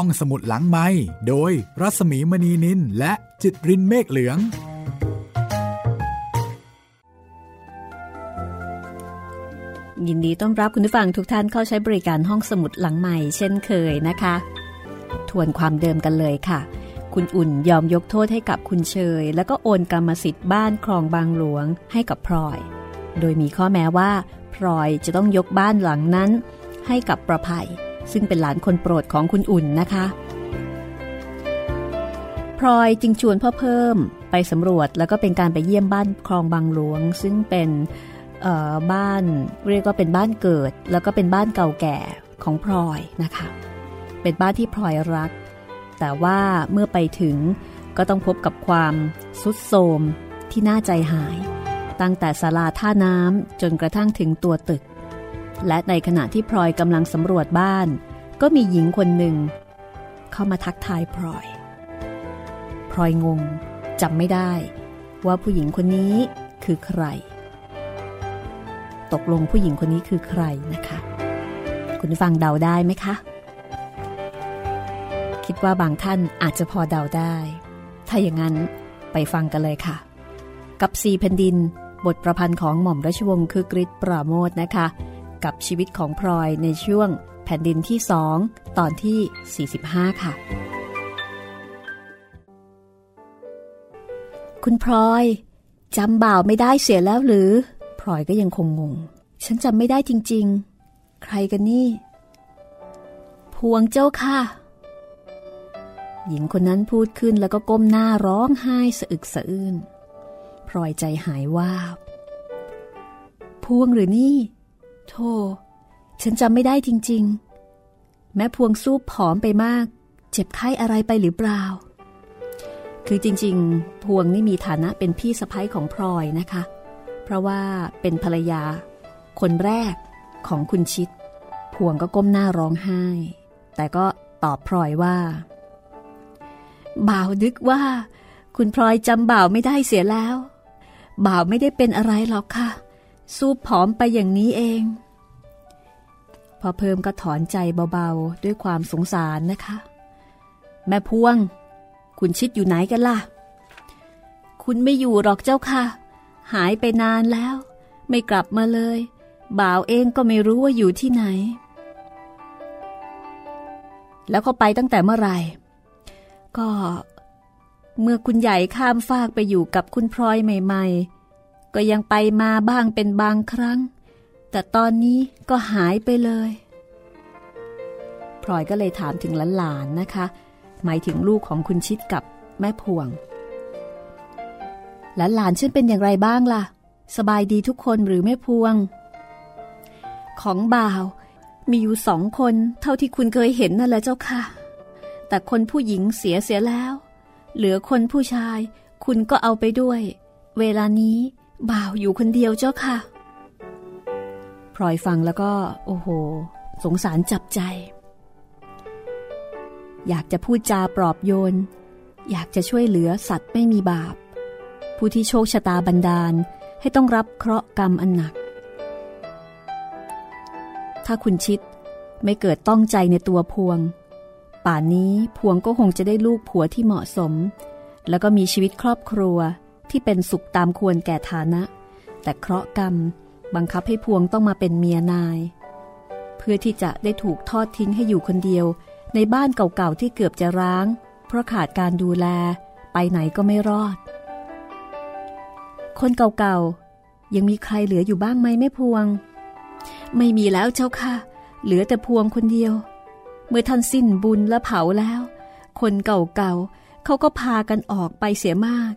ห้องสมุดหลังไม้โดยรัสมีมณีนินและจิตรินเมฆเหลือง ยินดีต้อนรับคุณผู้ฟังทุกท่านเข้าใช้บริการห้องสมุดหลังใหม่ เช่นเคยนะคะ ทวนความเดิมกันเลยค่ะ คุณอุ่นยอมยกโทษให้กับคุณเชย แล้วก็โอนกรรมสิทธิ์บ้านคลองบางหลวงให้กับพลอย โดยมีข้อแม้ว่าพลอยจะต้องยกบ้านหลังนั้นให้กับประภัย ซึ่งเป็นหลานคนโปรดของคุณอุ่นนะคะพลอยจึงชวนพ่อเพิ่มไปสำรวจแล้วก็เป็นการไปเยี่ยมบ้านคลองบางหลวง ซึ่งเป็นบ้านเรียกว่าเป็นบ้านเกิด แล้วก็เป็นบ้านเก่าแก่ของพลอยนะคะ เป็นบ้านที่พลอยรัก แต่ว่าเมื่อไปถึงก็ต้องพบกับความสุดโทมที่น่าใจหาย ตั้งแต่ศาลาท่าน้ำจนกระทั่งถึงตัวตึก และในขณะที่พลอยกำลังสำรวจบ้าน ก็มีหญิงคนหนึ่ง เข้ามาทักทายพลอยพลอยงงจำไม่ได้ ว่าผู้หญิงคนนี้คือใคร ตกลงผู้หญิงคนนี้คือใครนะคะ คุณฟังเดาได้ไหมคะ คิดว่าบางท่านอาจจะพอเดาได้ ถ้าอย่างนั้นไปฟังกันเลยค่ะ กับสีแผ่นดิน บทประพันธ์ของหม่อมราชวงศ์คือกริชปราโมทนะคะ กับชีวิตของพลอยในช่วงแผ่นดินที่สองตอนที่ 45 ค่ะ คุณพลอยจำบ่าวไม่ได้เสียแล้วหรือพลอยก็ยังคงงง ฉันจำไม่ได้จริง ๆ ใครกันนี่ พวงเจ้าค่ะ หญิงคนนั้นพูดขึ้นแล้วก็ก้มหน้าร้องไห้สะอึกสะอื้นพลอยใจหายว่าพวงหรือนี่ โธ่ฉันจำไม่ได้จริง ๆ แม้พวงสู้ผอมไปมาก เจ็บไข้อะไรไปหรือเปล่า คือจริงๆ พวงนี่มีฐานะเป็นพี่สะพ้ยของพลอยนะคะ เพราะว่าเป็นภรรยา คนแรกของคุณชิด พวงก็ก้มหน้าร้องไห้ แต่ก็ตอบพลอยว่าบ่าวนึกว่า คุณพลอยจำบ่าวไม่ได้เสียแล้ว บ่าวไม่ได้เป็นอะไรหรอกค่ะ สู้ผอมไปอย่างนี้เอง พอเพิ่มก็ถอนใจเบาๆ ด้วยความสงสารนะคะ แม่พวง คุณชิดอยู่ไหนกันล่ะ คุณไม่อยู่หรอกเจ้าค่ะ หายไปนานแล้ว ไม่กลับมาเลย บ่าวเองก็ไม่รู้ว่าอยู่ที่ไหน แล้วเขาไปตั้งแต่เมื่อไหร่ ก็เมื่อคุณใหญ่ข้ามฟากไปอยู่กับคุณพลอยใหม่ ๆ ก็ยังไปมาบ้างเป็นบางครั้ง แต่ตอนนี้ก็หายไปเลยพลอยก็เลยถามถึงหลานๆนะคะ หมายถึงลูกของคุณชิดกับแม่พวงหลานฉันเป็นอย่างไรบ้างล่ะ สบายดีทุกคนหรือแม่พวง ของบ่าวมีอยู่สองคนเท่าที่คุณเคยเห็นนั่นแหละเจ้าค่ะ แต่คนผู้หญิงเสียเสียแล้ว เหลือคนผู้ชาย คุณก็เอาไปด้วย เวลานี้ บ่าวอยู่คนเดียวเจ้าค่ะพลอยฟังแล้วก็ โอ้โห สงสารจับใจ อยากจะพูดจาปลอบโยน อยากจะช่วยเหลือสัตว์ไม่มีบาป ผู้ที่โชคชะตาบันดาลให้ต้องรับเคราะห์กรรมอันหนัก ถ้าคุณชิดไม่เกิดต้องใจในตัวพวง ป่านนี้พวงก็คงจะได้ลูกผัวที่เหมาะสม แล้วก็มีชีวิตครอบครัว ที่เป็นสุขตามควรแก่ฐานะ แต่เคราะห์กรรมบังคับให้พวงต้องมาเป็นเมียนาย เพื่อที่จะได้ถูกทอดทิ้งให้อยู่คนเดียว ในบ้านเก่าๆที่เกือบจะร้าง เพราะขาดการดูแลไปไหนก็ไม่รอด คนเก่าๆยังมีใครเหลืออยู่บ้างไหมแม่พวง ไม่มีแล้วเจ้าค่ะ เหลือแต่พวงคนเดียว เมื่อท่านสิ้นบุญและเผาแล้ว คนเก่าๆเขาก็พากันออกไปเสียมาก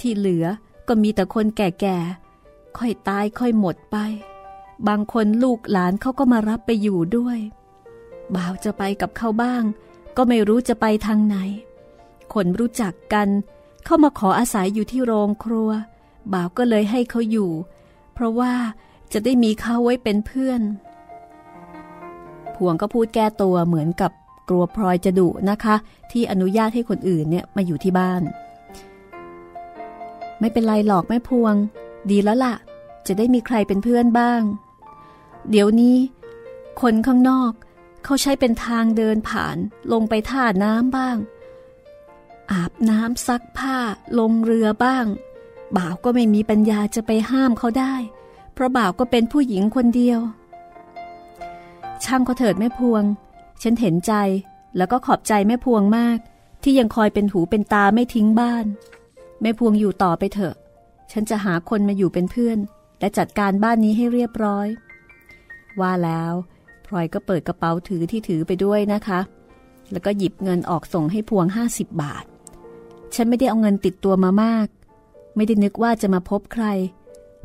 ที่เหลือก็มีแต่คนแก่ๆ ค่อยตายค่อยหมดไป บางคนลูกหลานเขาก็มารับไปอยู่ด้วย บ่าวจะไปกับเขาบ้าง ก็ไม่รู้จะไปทางไหน คนรู้จักกัน เข้ามาขออาศัยอยู่ที่โรงครัว บ่าวก็เลยให้เขาอยู่ เพราะว่าจะได้มีเขาไว้เป็นเพื่อน พวงก็พูดแก้ตัวเหมือนกับกลัวพลอยจะดุนะคะ ที่อนุญาตให้คนอื่นเนี่ยมาอยู่ที่บ้าน ไม่เป็นไรหรอกแม่พวง ดีแล้วละ่ะ จะได้มีใครเป็นเพื่อนบ้าง เดี๋ยวนี้ คนข้างนอก เขาใช้เป็นทางเดินผ่านลงไปท่าน้ำบ้าง อาบน้ำซักผ้า ลงเรือบ้าง บ่าวก็ไม่มีปัญญาจะไปห้ามเขาได้ เพราะบ่าวก็เป็นผู้หญิงคนเดียว ช่างเขาเถิดแม่พวง ฉันเห็นใจแล้วก็ขอบใจแม่พวงมาก ที่ยังคอยเป็นหูเป็นตาไม่ทิ้งบ้าน แม่พวงอยู่ต่อไปเถอะ ฉันจะหาคนมาอยู่เป็นเพื่อน และจัดการบ้านนี้ให้เรียบร้อย ว่าแล้วพลอยก็เปิดกระเป๋าถือที่ถือไปด้วยนะคะ แล้วก็หยิบเงินออกส่งให้พวง 50 บาท ฉันไม่ได้เอาเงินติดตัวมามาก ไม่ได้นึกว่าจะมาพบใคร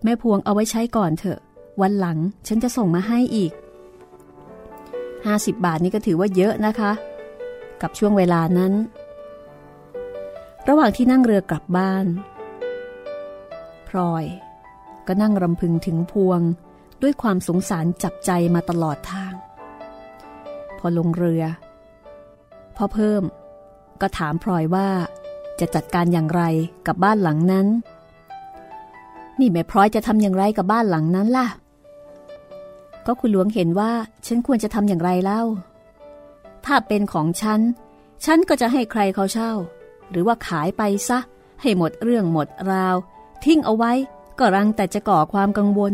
แม่พวงเอาไว้ใช้ก่อนเถอะ วันหลังฉันจะส่งมาให้อีก 50 บาทนี่ก็ถือว่าเยอะนะคะ กับช่วงเวลานั้น ระหว่างที่นั่งเรือกลับบ้าน พลอย ก็นั่งรำพึงถึงพวงด้วยความสงสารจับใจมาตลอดทาง พอลงเรือ พ่อเพิ่ม ก็ถามพลอยว่าจะจัดการอย่างไรกับบ้านหลังนั้น นี่แม่พลอยจะทำอย่างไรกับบ้านหลังนั้นล่ะ ก็คุณหลวงเห็นว่าฉันควรจะทำอย่างไรเล่า ถ้าเป็นของฉัน ฉันก็จะให้ใครเขาเช่า หรือว่าขายไปซะ ให้หมดเรื่องหมดราว ทิ้งเอาไว้ก็รังแต่จะก่อความกังวล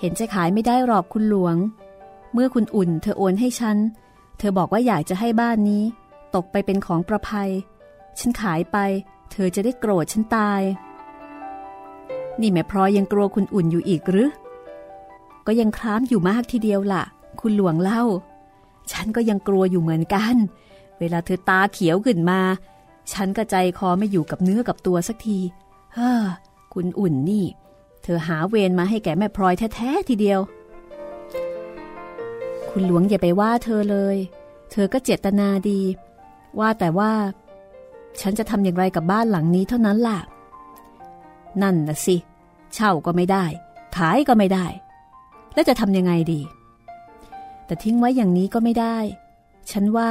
เห็นจะขายไม่ได้หรอกคุณหลวง เมื่อคุณอุ่นเธอโอนให้ฉัน เธอบอกว่าอยากจะให้บ้านนี้ ตกไปเป็นของประภัย ฉันขายไป เธอจะได้โกรธฉันตาย นี่แม่พลอยยังกลัวคุณอุ่นอยู่อีกหรือ ก็ยังคล้ามอยู่มากทีเดียวล่ะ คุณหลวงเล่า ฉันก็ยังกลัวอยู่เหมือนกัน เวลาเธอตาเขียวขึ้นมา ฉันก็ใจคอไม่อยู่กับเนื้อกับตัวสักที เฮ้อ คุณอุ่นนี่ เธอหาเวรมาให้แก่แม่พลอยแท้ๆทีเดียว คุณหลวงอย่าไปว่าเธอเลย เธอก็เจตนาดี ว่าแต่ว่า ฉันจะทำอย่างไรกับบ้านหลังนี้เท่านั้นล่ะ นั่นนะสิ เช่าก็ไม่ได้ ขายก็ไม่ได้ แล้วจะทำยังไงดี แต่ทิ้งไว้อย่างนี้ก็ไม่ได้ ฉันว่า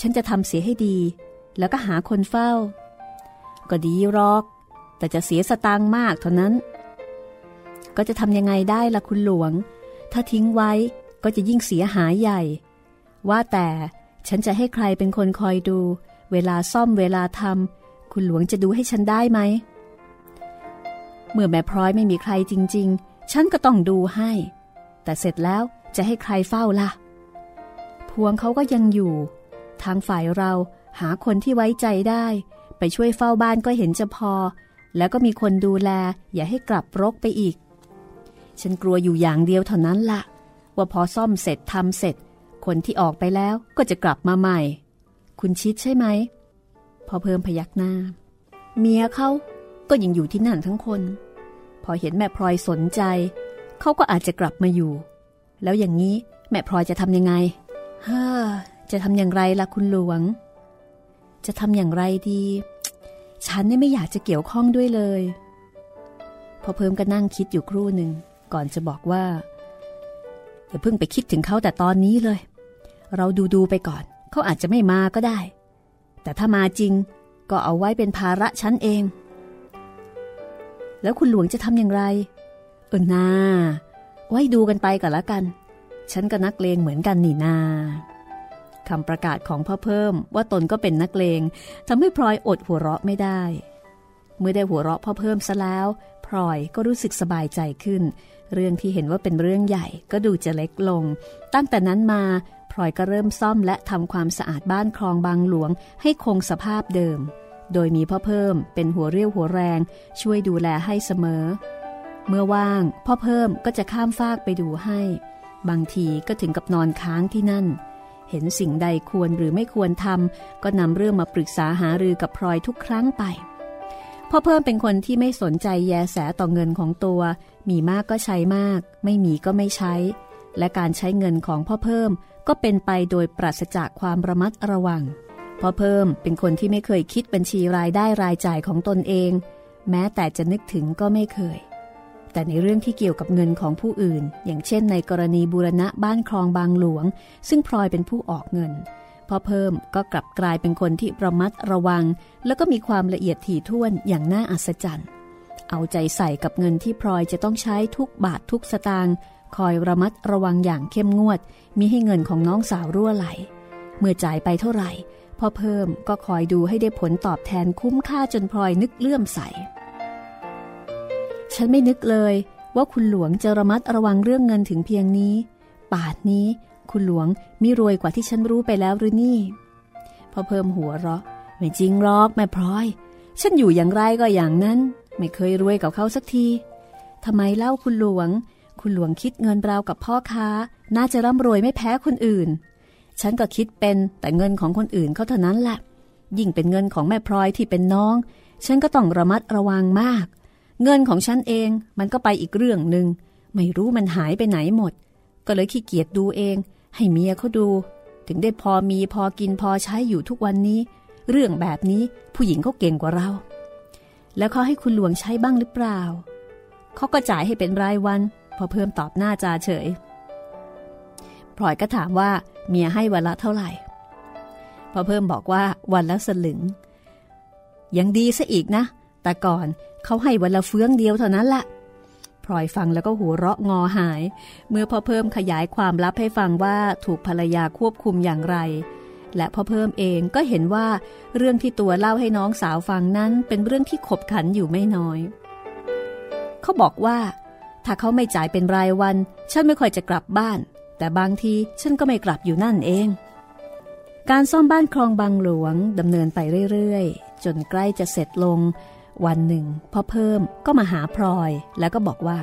ฉันจะทำเสียให้ดี แล้วก็หาคนเฝ้า ก็ดีรอก แต่จะเสียสตางค์มากเท่านั้น ก็จะทำยังไงได้ล่ะคุณหลวง ถ้าทิ้งไว้ก็จะยิ่งเสียหายใหญ่ ว่าแต่ฉันจะให้ใครเป็นคนคอยดู เวลาซ่อมเวลาทำคุณหลวงจะดูให้ฉันได้ไหม เมื่อแม่พร้อยไม่มีใครจริง ๆ ฉันก็ต้องดูให้ แต่เสร็จแล้วจะให้ใครเฝ้าล่ะ พวงเขาก็ยังอยู่ ทางฝ่ายเรา หาคนที่ไว้ใจได้ ไปช่วยเฝ้าบ้านก็เห็นจะพอ แล้วก็มีคนดูแล อย่าให้กลับรกไปอีก ฉันกลัวอยู่อย่างเดียวเท่านั้นละว่าพอซ่อมเสร็จทำเสร็จ คนที่ออกไปแล้วก็จะกลับมาใหม่ คุณชิดใช่ไหม พอเพิ่มพยักหน้า เมียเขาก็ยังอยู่ที่นั่นทั้งคน พอเห็นแม่พลอยสนใจ เขาก็อาจจะกลับมาอยู่ แล้วอย่างนี้แม่พลอยจะทำยังไงฮ่าจะทำอย่างไรล่ะคุณหลวง จะทำอย่างไรดี ฉันนี่ไม่อยากจะเกี่ยวข้องด้วยเลย พอเพิ่มก็นั่งคิดอยู่ครู่หนึ่งก่อนจะบอกว่าอย่าเพิ่งไปคิดถึงเขาแต่ตอนนี้เลย เราดูดูไปก่อน เขาอาจจะไม่มาก็ได้ แต่ถ้ามาจริงก็เอาไว้เป็นภาระฉันเอง แล้วคุณหลวงจะทำอย่างไร เออนาไว้ดูกันไปก่อนละกัน ฉันก็นักเลงเหมือนกันนี่นา คำประกาศของพ่อเพิ่ม ว่าตนก็เป็นนักเลงทำให้พลอยอดหัวเราะไม่ได้ เมื่อได้หัวเราะพ่อเพิ่มซะแล้วพลอยก็รู้สึกสบายใจขึ้น เรื่องที่เห็นว่าเป็นเรื่องใหญ่ก็ดูจะเล็กลง ตั้งแต่นั้นมาพลอยก็เริ่มซ่อมและทำความสะอาดบ้านคลองบางหลวง ให้คงสภาพเดิม โดยมีพ่อเพิ่มเป็นหัวเรี่ยวหัวแรง ช่วยดูแลให้เสมอ เมื่อว่างพ่อเพิ่มก็จะข้ามฟากไปดูให้ บางทีก็ถึงกับนอนค้างที่นั่น เห็นสิ่งใดควรหรือไม่ควรทำก็นำเรื่องมาปรึกษาหารือกับพลอยทุกครั้งไปพ่อเพิ่มเป็นคนที่ไม่สนใจแยแสต่อเงินของตัว มีมากก็ใช้มาก ไม่มีก็ไม่ใช้ และการใช้เงินของพ่อเพิ่มก็เป็นไปโดยปราศจากความระมัดระวัง พ่อเพิ่มเป็นคนที่ไม่เคยคิดบัญชีรายได้รายจ่ายของตนเอง แม้แต่จะนึกถึงก็ไม่เคย แต่ในเรื่องที่เกี่ยวกับเงินของผู้อื่น อย่างเช่นในกรณีบูรณะบ้านคลองบางหลวง ซึ่งพลอยเป็นผู้ออกเงินพอเพิ่มก็กลับกลายเป็นคนที่ระมัดระวัง แล้วก็มีความละเอียดถี่ถ้วนอย่างน่าอัศจรรย์ เอาใจใส่กับเงินที่พลอยจะต้องใช้ทุกบาททุกสตางค์คอยระมัดระวังอย่างเข้มงวด มิให้เงินของน้องสาวรั่วไหล เมื่อจ่ายไปเท่าไหร่พ่อเพิ่มก็คอยดูให้ได้ผลตอบแทนคุ้มค่าจนพลอยนึกเลื่อมใส ฉันไม่นึกเลยว่าคุณหลวงจะระมัดระวังเรื่องเงินถึงเพียงนี้ ป่านนี้คุณหลวงมีรวยกว่าที่ฉันรู้ไปแล้วหรือนี่พ่อเพิ่มหัวเราะ ไม่จริงหรอกแม่พลอย ฉันอยู่อย่างไรก็อย่างนั้น ไม่เคยรวยกับเขาสักทีทำไมเล่าคุณหลวง คุณหลวงคิดเงินราวกับพ่อค้า น่าจะร่ำรวยไม่แพ้คนอื่น ฉันก็คิดเป็นแต่เงินของคนอื่นเขาเท่านั้นแหละยิ่งเป็นเงินของแม่พลอยที่เป็นน้อง ฉันก็ต้องระมัดระวังมาก เงินของฉันเองมันก็ไปอีกเรื่องหนึ่งไม่รู้มันหายไปไหนหมด ก็เลยขี้เกียจดูเอง ให้เมียเขาดู ถึงได้พอมีพอกินพอใช้อยู่ทุกวันนี้ เรื่องแบบนี้ผู้หญิงเขาเก่งกว่าเรา แล้วเขาให้คุณหลวงใช้บ้างหรือเปล่าเขาก็จ่ายให้เป็นรายวัน พอเพิ่มตอบหน้าจาเฉยพลอยก็ถามว่าเมียให้วันละเท่าไหร่ พอเพิ่มบอกว่าวันละสลึง ยังดีซะอีกนะ แต่ก่อนเขาให้วันละเฟื้องเดียวเท่านั้นละพลอยฟังแล้วก็หัวเราะงอหาย เมื่อพอเพิ่มขยายความลับให้ฟังว่าถูกภรรยาควบคุมอย่างไร และพอเพิ่มเองก็เห็นว่าเรื่องที่ตัวเล่าให้น้องสาวฟังนั้นเป็นเรื่องที่ขบขันอยู่ไม่น้อย เขาบอกว่า ถ้าเขาไม่จ่ายเป็นรายวัน ฉันไม่ค่อยจะกลับบ้าน แต่บางทีฉันก็ไม่กลับอยู่นั่นเองการซ่อมบ้านคลองบางหลวงดำเนินไปเรื่อย ๆ จนใกล้จะเสร็จลง วันหนึ่งพ่อเพิ่มก็มาหาพลอยแล้วก็บอกว่า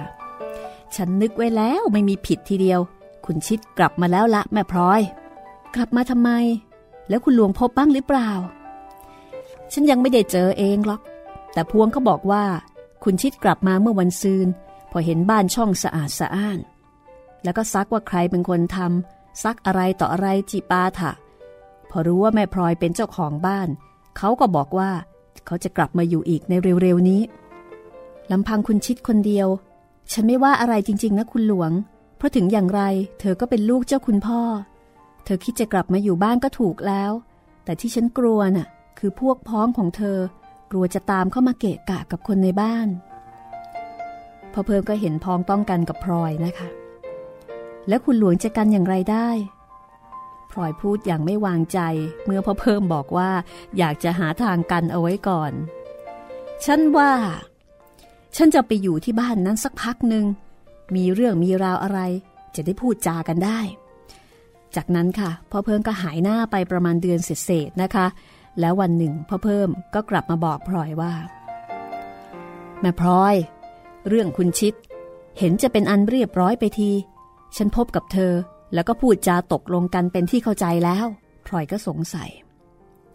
ฉันนึกไว้แล้วไม่มีผิดทีเดียว คุณชิดกลับมาแล้วละแม่พลอย กลับมาทำไม แล้วคุณหลวงพบบ้างหรือเปล่า ฉันยังไม่ได้เจอเองหรอก แต่พวงเขาบอกว่า คุณชิดกลับมาเมื่อวันซืนพอเห็นบ้านช่องสะอาดสะอ้าน แล้วก็ซักว่าใครเป็นคนทำซักอะไรต่ออะไรจิปาถะพอรู้ว่าแม่พลอยเป็นเจ้าของบ้าน เขาก็บอกว่า เขาจะกลับมาอยู่อีกในเร็วๆนี้ลำพังคุณชิดคนเดียว ฉันไม่ว่าอะไรจริง ๆ นะคุณหลวง เพราะถึงอย่างไร เธอก็เป็นลูกเจ้าคุณพ่อ เธอคิดจะกลับมาอยู่บ้านก็ถูกแล้ว แต่ที่ฉันกลัวน่ะ คือพวกพ้องของเธอ กลัวจะตามเข้ามาเกะกะกับคนในบ้าน พอเพิ่มก็เห็นพ้องต้องกันกับพลอยนะคะ แล้วคุณหลวงจะกันอย่างไรได้ พลอยพูดอย่างไม่วางใจ เมื่อพ่อเพิ่มบอกว่า อยากจะหาทางกันเอาไว้ก่อน ฉันว่า ฉันจะไปอยู่ที่บ้านนั้นสักพักหนึ่งมีเรื่องมีราวอะไร จะได้พูดจากันได้ จากนั้นค่ะพ่อเพิ่มก็หายหน้าไปประมาณเดือนเศษๆนะคะ แล้ววันหนึ่งพ่อเพิ่มก็กลับมาบอกพลอยว่า แม่พลอย เรื่องคุณชิด เห็นจะเป็นอันเรียบร้อยไปที ฉันพบกับเธอ แล้วก็พูดจาตกลงกันเป็นที่เข้าใจแล้วพลอยก็สงสัย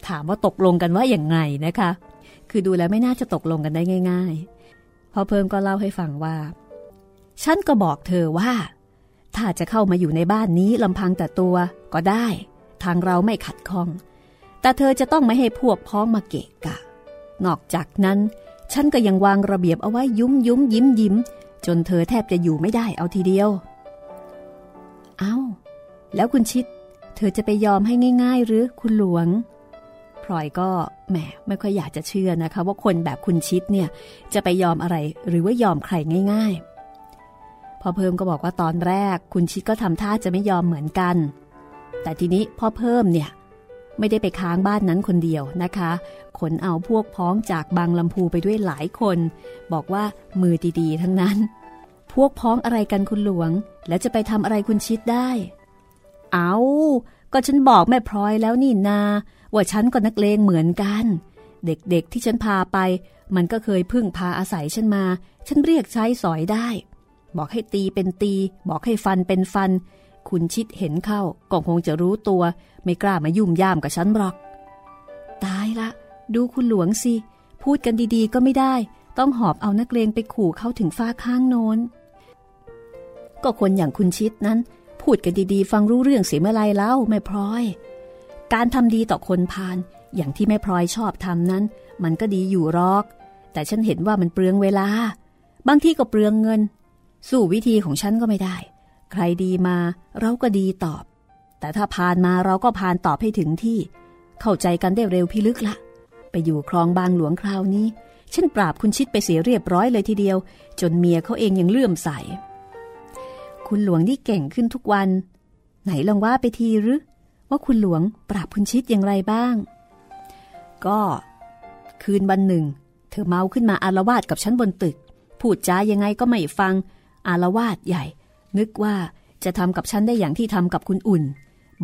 ถามว่าตกลงกันว่าอย่างไงนะคะ คือดูแล้วไม่น่าจะตกลงกันได้ง่าย ๆ พอเพิ่มก็เล่าให้ฟังว่า ฉันก็บอกเธอว่า ถ้าจะเข้ามาอยู่ในบ้านนี้ลำพังแต่ตัวก็ได้ ทางเราไม่ขัดข้อง แต่เธอจะต้องไม่ให้พวกพ้องมาเกะกะ นอกจากนั้น ฉันก็ยังวางระเบียบเอาไว้ยุ้มยุ้มยิ้มยิ้มจนเธอแทบจะอยู่ไม่ได้เอาทีเดียว เอา้า แล้วคุณชิด เธอจะไปยอมให้ง่าย ๆ หรือคุณหลวงพลอยก็แหมไม่ค่อยอยากจะเชื่อนะคะ ว่าคนแบบคุณชิดเนี่ยจะไปยอมอะไรหรือว่ายอมใครง่าย ๆ พอเพิ่มก็บอกว่าตอนแรก คุณชิดก็ทำท่าจะไม่ยอมเหมือนกัน แต่ทีนี้พ่อเพิ่มเนี่ยไม่ได้ไปค้างบ้านนั้นคนเดียวนะคะขนเอาพวกพ้องจากบางลำพูไปด้วยหลายคน บอกว่ามือดีๆ ทั้งนั้น พวกพ้องอะไรกันคุณหลวง แล้วจะไปทำอะไรคุณชิดได้ เอาก็ฉันบอกแม่พลอยแล้วนี่นา ว่าฉันก็นักเลงเหมือนกัน เด็กๆที่ฉันพาไป มันก็เคยพึ่งพาอาศัยฉันมา ฉันเรียกใช้สอยได้ บอกให้ตีเป็นตี บอกให้ฟันเป็นฟัน คุณชิดเห็นเข้าก็คงจะรู้ตัว ไม่กล้ามายุ่มย่ามกับฉันหรอก ตายละ ดูคุณหลวงสิ พูดกันดีๆก็ไม่ได้ ต้องหอบเอานักเลงไปขู่เข้าถึงฟ้าข้างโน้น ก็คนอย่างคุณชิดนั้น พูดกันดีๆ ฟังรู้เรื่องเสียเมื่อไรเล่าแม่พลอย การทำดีต่อคนพาลอย่างที่แม่พลอยชอบทำนั้น มันก็ดีอยู่หรอก แต่ฉันเห็นว่ามันเปลืองเวลา บางที่ก็เปลืองเงิน สู้วิธีของฉันก็ไม่ได้ ใครดีมาเราก็ดีตอบ แต่ถ้าผ่านมาเราก็ผ่านตอบให้ถึงที่ เข้าใจกันได้เร็วพิลึกละ ไปอยู่คลองบางหลวงคราวนี้ ฉันปราบคุณชิดไปเสียเรียบร้อยเลยทีเดียว จนเมียเขาเองยังเลื่อมใส คุณหลวงนี่เก่งขึ้นทุกวัน ไหนลองว่าไปทีหรือว่าคุณหลวงปราบคุณชิดอย่างไรบ้าง ก็คืนวันหนึ่ง เธอเมาขึ้นมาอารวาสกับฉันบนตึก พูดจายังไงก็ไม่ฟัง อารวาสใหญ่ นึกว่าจะทำกับฉันได้อย่างที่ทำกับคุณอุ่น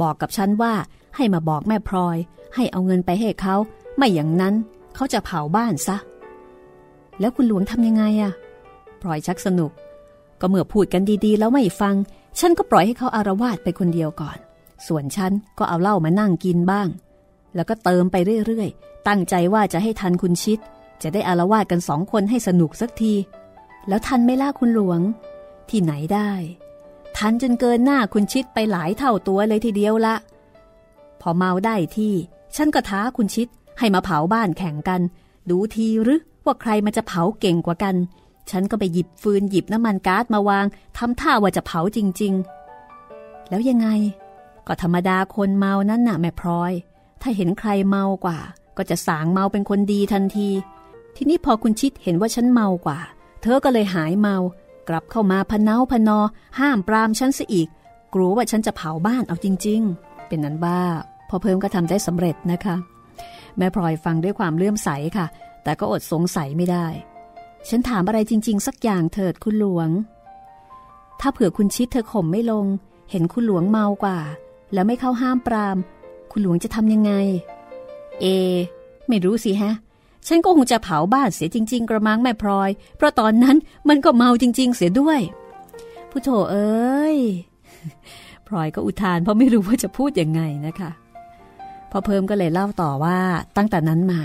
บอกกับฉันว่าให้มาบอกแม่พลอย ให้เอาเงินไปให้เขา ไม่อย่างนั้นเขาจะเผาบ้านซะ แล้วคุณหลวงทำยังไงอะพลอยชักสนุก ก็เมื่อพูดกันดีๆ แล้วไม่ฟัง ฉันก็ปล่อยให้เขาอารวาสไปคนเดียวก่อน ส่วนฉันก็เอาเหล้ามานั่งกินบ้าง แล้วก็เติมไปเรื่อยๆ ตั้งใจว่าจะให้ทันคุณชิด จะได้อารวาสกันสองคนให้สนุกสักที แล้วทันไม่ล่าคุณหลวง ที่ไหนได้ ทันจนเกินหน้าคุณชิดไปหลายเท่าตัวเลยทีเดียวละ พอเมาได้ที่ ฉันก็ท้าคุณชิดให้มาเผาบ้านแข่งกัน ดูทีหรือว่าใครมันจะเผาเก่งกว่ากัน ฉันก็ไปหยิบฟืนหยิบน้ำมันก๊าซมาวางทำท่าว่าจะเผาจริง ๆ แล้วยังไง ก็ธรรมดาคนเมานั่นน่ะแม่พลอย ถ้าเห็นใครเมากว่า ก็จะสางเมาเป็นคนดีทันที ทีนี้พอคุณชิดเห็นว่าฉันเมากว่า เธอก็เลยหายเมา กลับเข้ามาพเนาพนอ ห้ามปรามฉันซะอีก กลัวว่าฉันจะเผาบ้านเอาจริง ๆ เป็นนั้นบ้า พอเพิ่มก็ทำได้สำเร็จนะคะ แม่พลอยฟังด้วยความเลื่อมใสค่ะ แต่ก็อดสงสัยไม่ได้ ฉันถามอะไรจริง ๆ สักอย่างเถิดคุณหลวง ถ้าเผื่อคุณชิดเธอข่มไม่ลง เห็นคุณหลวงเมากว่า แล้วไม่เข้าห้ามปราม คุณหลวงจะทำยังไง เอ ไม่รู้สิฮะ ฉันก็คงจะเผาบ้านเสียจริง ๆ กระมังแม่พลอย เพราะตอนนั้นมันก็เมาจริง ๆ เสียด้วย ผู้โถเอ้ยพลอยก็อุทานเพราะไม่รู้ว่าจะพูดยังไงนะคะ พอเพิ่มก็เลยเล่าต่อว่าตั้งแต่นั้นมา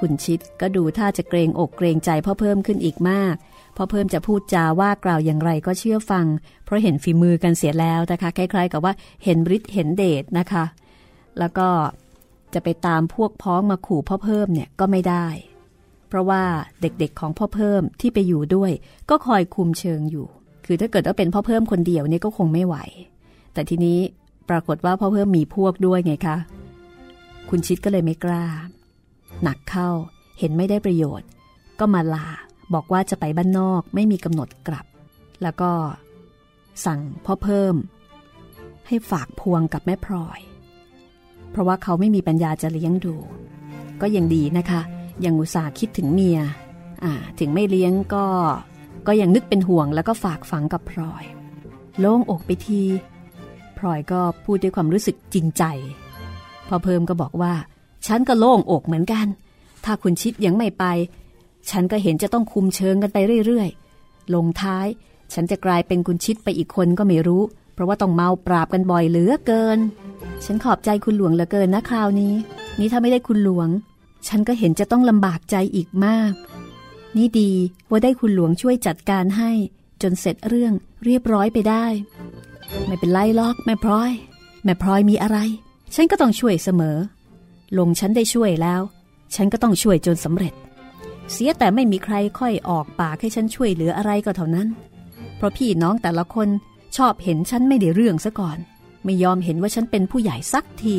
คุณชิดก็ดูท่าจะเกรงอกเกรงใจพ่อเพิ่มขึ้นอีกมากพ่อเพิ่มจะพูดจาว่ากล่าวอย่างไรก็เชื่อฟัง เพราะเห็นฝีมือกันเสียแล้วนะคะ คล้ายๆ กับว่าเห็นฤทธิ์เห็นเดชนะคะ แล้วก็จะไปตามพวกพ้องมาขู่พ่อเพิ่มเนี่ยก็ไม่ได้ เพราะว่าเด็กๆของพ่อเพิ่มที่ไปอยู่ด้วย ก็คอยคุมเชิงอยู่ คือถ้าเกิดว่าเป็นพ่อเพิ่มคนเดียวเนี่ยก็คงไม่ไหว แต่ทีนี้ปรากฏว่าพ่อเพิ่มมีพวกด้วยไงคะ คุณชิดก็เลยไม่กล้า หนักเข้า เห็นไม่ได้ประโยชน์ ก็มาลาบอกว่าจะไปบ้านนอกไม่มีกำหนดกลับ แล้วก็ สั่งพ่อเพิ่ม ให้ฝากพวงกับแม่พลอย เพราะว่าเขาไม่มีปัญญาจะเลี้ยงดู ก็ยังดีนะคะยังอุตส่าห์คิดถึงเมียถึงไม่เลี้ยงก็ ก็ยังนึกเป็นห่วงแล้วก็ฝากฝังกับพลอย โล่งอกไปทีพลอยก็พูดด้วยความรู้สึกจริงใจ พอเพิ่มก็บอกว่า ฉันก็โล่งอกเหมือนกัน ถ้าคุณชิดยังไม่ไป ฉันก็เห็นจะต้องคุมเชิงกันไปเรื่อยๆ ลงท้าย ฉันจะกลายเป็นคุณชิดไปอีกคนก็ไม่รู้ เพราะว่าต้องเมาปราบกันบ่อยเหลือเกิน ฉันขอบใจคุณหลวงเหลือเกินนะคราวนี้ นี่ถ้าไม่ได้คุณหลวง ฉันก็เห็นจะต้องลำบากใจอีกมาก นี่ดีว่าได้คุณหลวงช่วยจัดการให้ จนเสร็จเรื่องเรียบร้อยไปได้ ไม่เป็นไรลอกแม่พลอย แม่พลอยมีอะไร ฉันก็ต้องช่วยเสมอ ลงฉันได้ช่วยแล้ว ฉันก็ต้องช่วยจนสำเร็จ เสียแต่ไม่มีใครค่อยออกปากให้ฉันช่วยเหลืออะไรก็เท่านั้น เพราะพี่น้องแต่ละคนชอบเห็นฉันไม่ได้เรื่องซะก่อน ไม่ยอมเห็นว่าฉันเป็นผู้ใหญ่สักที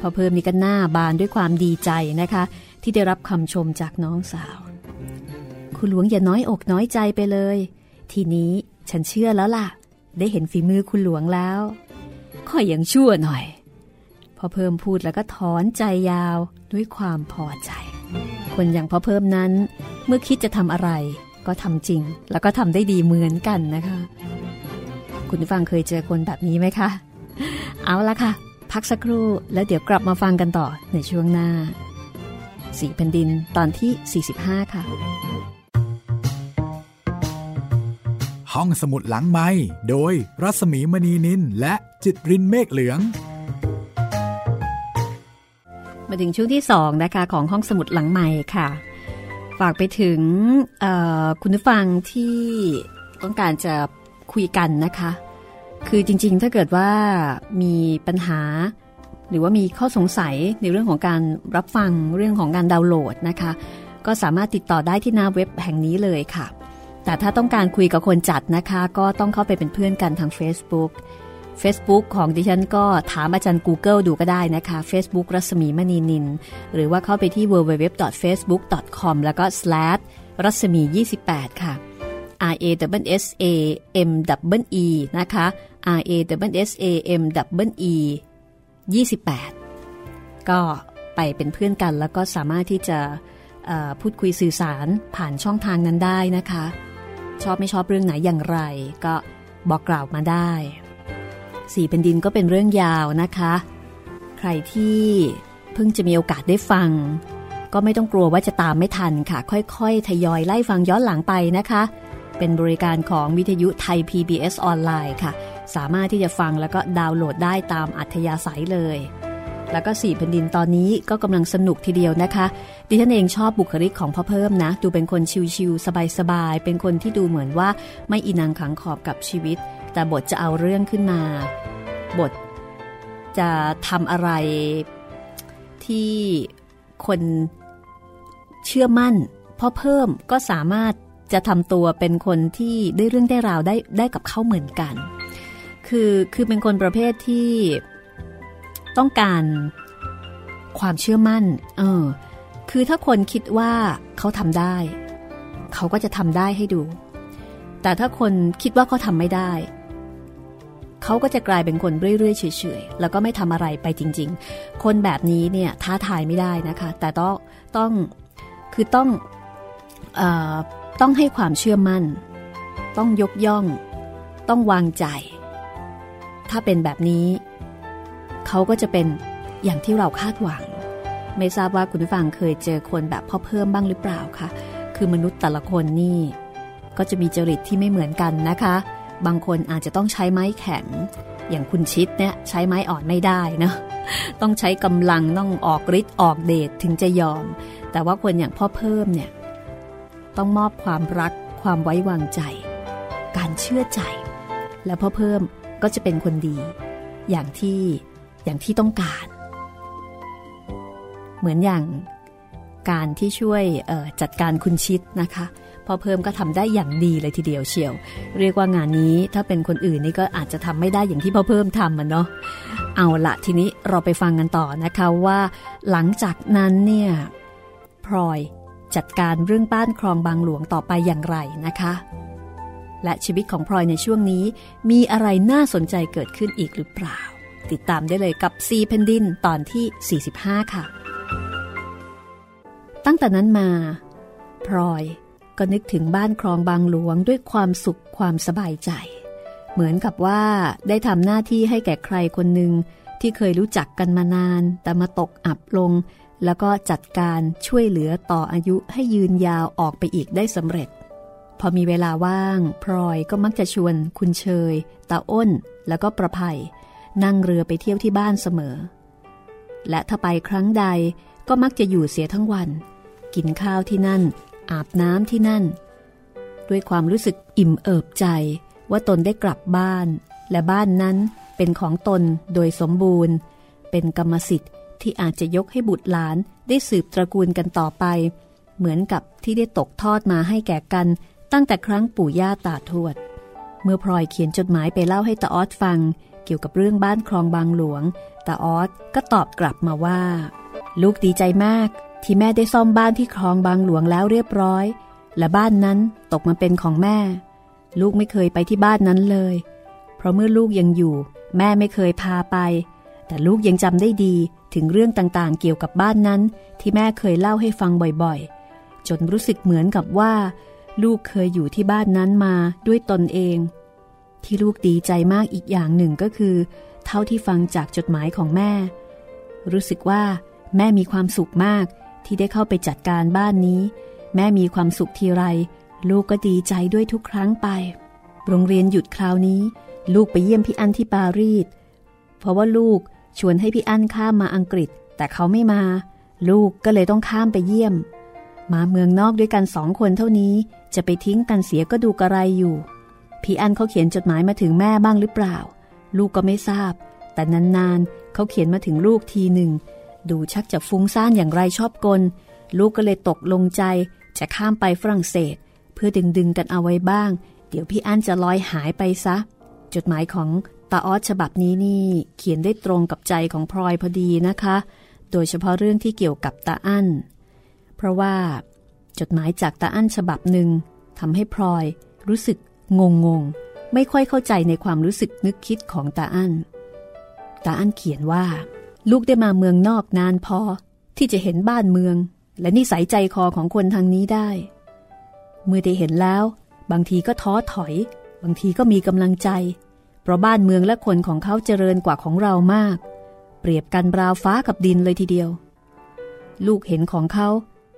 พอเพิ่มนี่ก็หน้าบานด้วยความดีใจนะคะ ที่ได้รับคำชมจากน้องสาว คุณหลวงอย่าน้อยอกน้อยใจไปเลย ทีนี้ฉันเชื่อแล้วล่ะ ได้เห็นฝีมือคุณหลวงแล้วค่อยยังชั่วหน่อย อเพิ่มพูดแล้วก็ถอนใจยาวด้วยความพอใจ คนอย่างพอเพิ่มนั้น เมื่อคิดจะทำอะไร ก็ทำจริง แล้วก็ทำได้ดีเหมือนกันนะคะ คุณฟังเคยเจอคนแบบนี้ไหมคะ เอาละค่ะ พักสักครู่แล้วเดี๋ยวกลับมาฟังกันต่อในช่วงหน้า สีแผ่นดินตอนที่ 45 ค่ะ ห้องสมุดหลังไม้โดยรัสมีมณีนินและจิตรินเมฆเหลือง มาถึงช่วงที่สองนะคะของห้องสมุดหลังใหม่ค่ะ ฝากไปถึงคุณผู้ฟังที่ต้องการจะคุยกันนะคะ คือจริงๆ ถ้าเกิดว่ามีปัญหา หรือว่ามีข้อสงสัยในเรื่องของการรับฟังเรื่องของการดาวน์โหลดนะคะ ก็สามารถติดต่อได้ที่หน้าเว็บแห่งนี้เลยค่ะ แต่ถ้าต้องการคุยกับคนจัดนะคะ ก็ต้องเข้าไปเป็นเพื่อนกันทาง Facebook Facebook ของดิฉันก็ถามอาจารย์ Google ดูก็ได้นะคะ Facebook รัศมีมณีนิน หรือว่าเข้าไปที่ www.facebook.com แล้วก็ slash รัศมี 28 ค่ะ R A W S A M W E นะคะ R A W S A M W E 28 ก็ไปเป็นเพื่อนกันแล้วก็สามารถที่จะพูดคุยสื่อสารผ่านช่องทางนั้นได้นะคะ ชอบไม่ชอบเรื่องไหนอย่างไร ก็บอกกล่าวมาได้ สี่เป็นดินก็เป็นเรื่องยาวนะคะ ใครที่เพิ่งจะมีโอกาสได้ฟัง ก็ไม่ต้องกลัวว่าจะตามไม่ทันค่ะ ค่อยๆ ทยอยไล่ฟังย้อนหลังไปนะคะ เป็นบริการของวิทยุไทย PBS ออนไลน์ค่ะ สามารถที่จะฟังแล้วก็ดาวน์โหลดได้ตามอัธยาศัยเลย แล้วก็สี่แผ่นดินตอนนี้ก็กำลังสนุกทีเดียวนะคะ ดิฉันเองชอบบุคลิกของพ่อเพิ่มนะ ดูเป็นคนชิวๆสบายๆ เป็นคนที่ดูเหมือนว่าไม่อินังขังขอบกับชีวิต แต่บทจะเอาเรื่องขึ้นมา บทจะทำอะไรที่คนเชื่อมั่นพอเพิ่มก็สามารถจะทำตัวเป็นคนที่ได้เรื่องได้ราวได้ได้กับเขาเหมือนกัน คือคือเป็นคนประเภทที่ต้องการความเชื่อมั่น เออ คือถ้าคนคิดว่าเขาทำได้ เขาก็จะทำได้ให้ดู แต่ถ้าคนคิดว่าเขาทำไม่ได้ เขาก็จะกลายเป็นคนเรื่อยๆเฉยๆแล้วก็ไม่ทำอะไรไปจริง ๆ คนแบบนี้เนี่ยท้าทายไม่ได้นะคะ แต่ต้องต้องคือต้องอต้องให้ความเชื่อมั่น ต้องยกย่อง ต้องวางใจ ถ้าเป็นแบบนี้ เขาก็จะเป็นอย่างที่เราคาดหวัง ไม่ทราบว่าคุณผู้ฟังเคยเจอคนแบบพ่อเพิ่มบ้างหรือเปล่าคะคือมนุษย์แต่ละคนนี่ ก็จะมีจริตที่ไม่เหมือนกันนะคะ บางคนอาจจะต้องใช้ไม้แข็ง อย่างคุณชิดเนี่ยใช้ไม้อ่อนไม่ได้นะต้องใช้กำลังต้องออกฤทธิ์ออกเดชถึงจะยอม แต่ว่าคนอย่างพ่อเพิ่มเนี่ยต้องมอบความรักความไว้วางใจ การเชื่อใจ แล้วพ่อเพิ่มก็จะเป็นคนดี อย่างที่อย่างที่ต้องการ เหมือนอย่าง การที่ช่วยจัดการคุณชิดนะคะ พอเพิ่มก็ทำได้อย่างดีเลยทีเดียวเชียว เรียกว่างานนี้ถ้าเป็นคนอื่นนี่ก็อาจจะทำไม่ได้อย่างที่พ่อเพิ่มทำมันเนาะเอาละทีนี้เราไปฟังกันต่อนะคะว่า หลังจากนั้นเนี่ยพลอยจัดการเรื่องบ้านครองบางหลวงต่อไปอย่างไรนะคะ และชีวิตของพลอยในช่วงนี้มีอะไรน่าสนใจเกิดขึ้นอีกหรือเปล่า ติดตามได้เลยกับซีเพนดินตอนที่ 45 ค่ะ ตั้งแต่นั้นมาพลอยก็นึกถึงบ้านครองบางหลวงด้วยความสุขความสบายใจ เหมือนกับว่าได้ทำหน้าที่ให้แก่ใครคนหนึ่งที่เคยรู้จักกันมานาน แต่มาตกอับลง แล้วก็จัดการช่วยเหลือต่ออายุให้ยืนยาวออกไปอีกได้สำเร็จ พอมีเวลาว่างพลอยก็มักจะชวนคุณเชยตาอ้น แล้วก็ประภัย นั่งเรือไปเที่ยวที่บ้านเสมอ และถ้าไปครั้งใดก็มักจะอยู่เสียทั้งวัน กินข้าวที่นั่น อาบน้ำที่นั่น ด้วยความรู้สึกอิ่มเอิบใจ ว่าตนได้กลับบ้าน และบ้านนั้นเป็นของตนโดยสมบูรณ์ เป็นกรรมสิทธิ์ที่อาจจะยกให้บุตรหลานได้สืบตระกูลกันต่อไป เหมือนกับที่ได้ตกทอดมาให้แก่กันตั้งแต่ครั้งปู่ย่าตาทวด เมื่อพลอยเขียนจดหมายไปเล่าให้ตาออสฟัง เกี่ยวกับเรื่องบ้านคลองบางหลวงตาออสก็ตอบกลับมาว่า ลูกดีใจมาก ที่แม่ได้ซ่อมบ้านที่คลองบางหลวงแล้วเรียบร้อย และบ้านนั้นตกมาเป็นของแม่ ลูกไม่เคยไปที่บ้านนั้นเลย เพราะเมื่อลูกยังอยู่ แม่ไม่เคยพาไป แต่ลูกยังจำได้ดีถึงเรื่องต่างๆ เกี่ยวกับบ้านนั้น ที่แม่เคยเล่าให้ฟังบ่อยๆ จนรู้สึกเหมือนกับว่า ลูกเคยอยู่ที่บ้านนั้นมาด้วยตนเอง ที่ลูกดีใจมากอีกอย่างหนึ่งก็คือ เท่าที่ฟังจากจดหมายของแม่ รู้สึกว่า แม่มีความสุขมาก ที่ได้เข้าไปจัดการบ้านนี้ แม่มีความสุขทีไร ลูกก็ดีใจด้วยทุกครั้งไป โรงเรียนหยุดคราวนี้ ลูกไปเยี่ยมพี่อั้นที่ปารีสเพราะว่าลูกชวนให้พี่อั้นข้ามมาอังกฤษ แต่เขาไม่มา ลูกก็เลยต้องข้ามไปเยี่ยม มาเมืองนอกด้วยกันสองคนเท่านี้ จะไปทิ้งกันเสียก็ดูกระไรอยู่ พี่อั้นเขาเขียนจดหมายมาถึงแม่บ้างหรือเปล่า ลูกก็ไม่ทราบ แต่นานๆเขาเขียนมาถึงลูกทีหนึ่ง ดูชักจะฟุ้งซ่านอย่างไรชอบกล ลูกก็เลยตกลงใจ จะข้ามไปฝรั่งเศส เพื่อดึงดึงกันเอาไว้บ้าง เดี๋ยวพี่อั้นจะลอยหายไปซะ จดหมายของตาออสฉบับนี้นี่ เขียนได้ตรงกับใจของพลอยพอดีนะคะ โดยเฉพาะเรื่องที่เกี่ยวกับตาอั้น เพราะว่า จดหมายจากตาอั้นฉบับหนึ่งทำให้พลอยรู้สึกงงงไม่ค่อยเข้าใจในความรู้สึกนึกคิดของตาอั้น ตาอั้นเขียนว่า ลูกได้มาเมืองนอกนานพอที่จะเห็นบ้านเมือง และนิสัยใจคอของคนทางนี้ได้ เมื่อได้เห็นแล้ว บางทีก็ท้อถอย บางทีก็มีกำลังใจ เพราะบ้านเมืองและคนของเขาเจริญกว่าของเรามาก เปรียบกันราวฟ้ากับดินเลยทีเดียว ลูกเห็นของเขา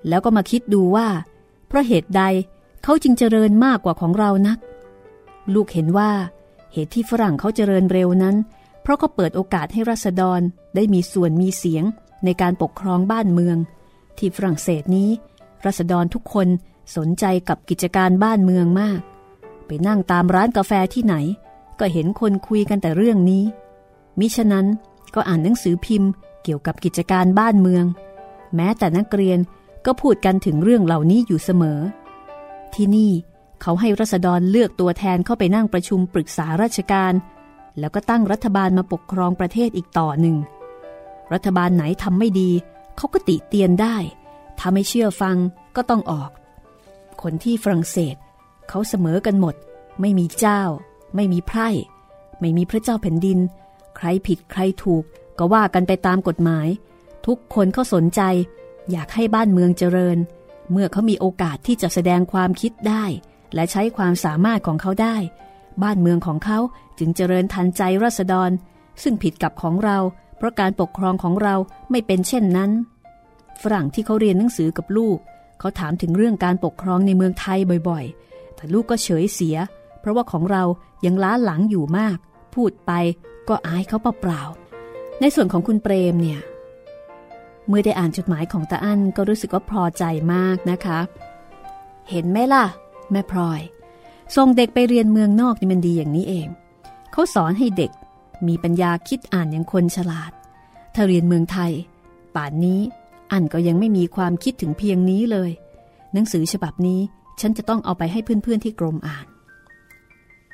แล้วก็มาคิดดูว่า เพราะเหตุใดเขาจึงเจริญมากกว่าของเรานัก ลูกเห็นว่าเหตุที่ฝรั่งเขาเจริญเร็วนั้น เพราะเขาเปิดโอกาสให้รัษฎรได้มีส่วนมีเสียงในการปกครองบ้านเมือง ที่ฝรั่งเศสนี้ รัษฎรทุกคนสนใจกับกิจการบ้านเมืองมาก ไปนั่งตามร้านกาแฟที่ไหน ก็เห็นคนคุยกันแต่เรื่องนี้ มิฉะนั้นก็อ่านหนังสือพิมพ์เกี่ยวกับกิจการบ้านเมือง แม้แต่นักเรียนก็พูดกันถึงเรื่องเหล่านี้อยู่เสมอ ที่นี่เขาให้รัษฎรเลือกตัวแทนเข้าไปนั่งประชุมปรึกษาราชการ แล้วก็ตั้งรัฐบาลมาปกครองประเทศอีกต่อหนึ่ง รัฐบาลไหนทำไม่ดี เขาก็ติเตียนได้ ถ้าไม่เชื่อฟังก็ต้องออก คนที่ฝรั่งเศส เขาเสมอกันหมด ไม่มีเจ้า ไม่มีไพร่ ไม่มีพระเจ้าแผ่นดิน ใครผิดใครถูก ก็ว่ากันไปตามกฎหมาย ทุกคนเขาสนใจ อยากให้บ้านเมืองเจริญ เมื่อเขามีโอกาสที่จะแสดงความคิดได้ และใช้ความสามารถของเขาได้ บ้านเมืองของเขาจึงเจริญทันใจรัษฎร ซึ่งผิดกับของเรา เพราะการปกครองของเราไม่เป็นเช่นนั้น ฝรั่งที่เขาเรียนหนังสือกับลูก เขาถามถึงเรื่องการปกครองในเมืองไทยบ่อยๆ แต่ลูกก็เฉยเสีย เพราะว่าของเรายังล้าหลังอยู่มาก พูดไปก็อายเขาเปล่าๆในส่วนของคุณเปรมเนี่ยเมื่อได้อ่านจดหมายของตาอั้นก็รู้สึกว่าพอใจมากนะคะ เห็นไหมล่ะ แม่พลอย ส่งเด็กไปเรียนเมืองนอกนี่มันดีอย่างนี้เอง เขาสอนให้เด็กมีปัญญาคิดอ่านอย่างคนฉลาด ถ้าเรียนเมืองไทย ป่านนี้อันก็ยังไม่มีความคิดถึงเพียงนี้เลย หนังสือฉบับนี้ฉันจะต้องเอาไปให้เพื่อนๆที่กรมอ่าน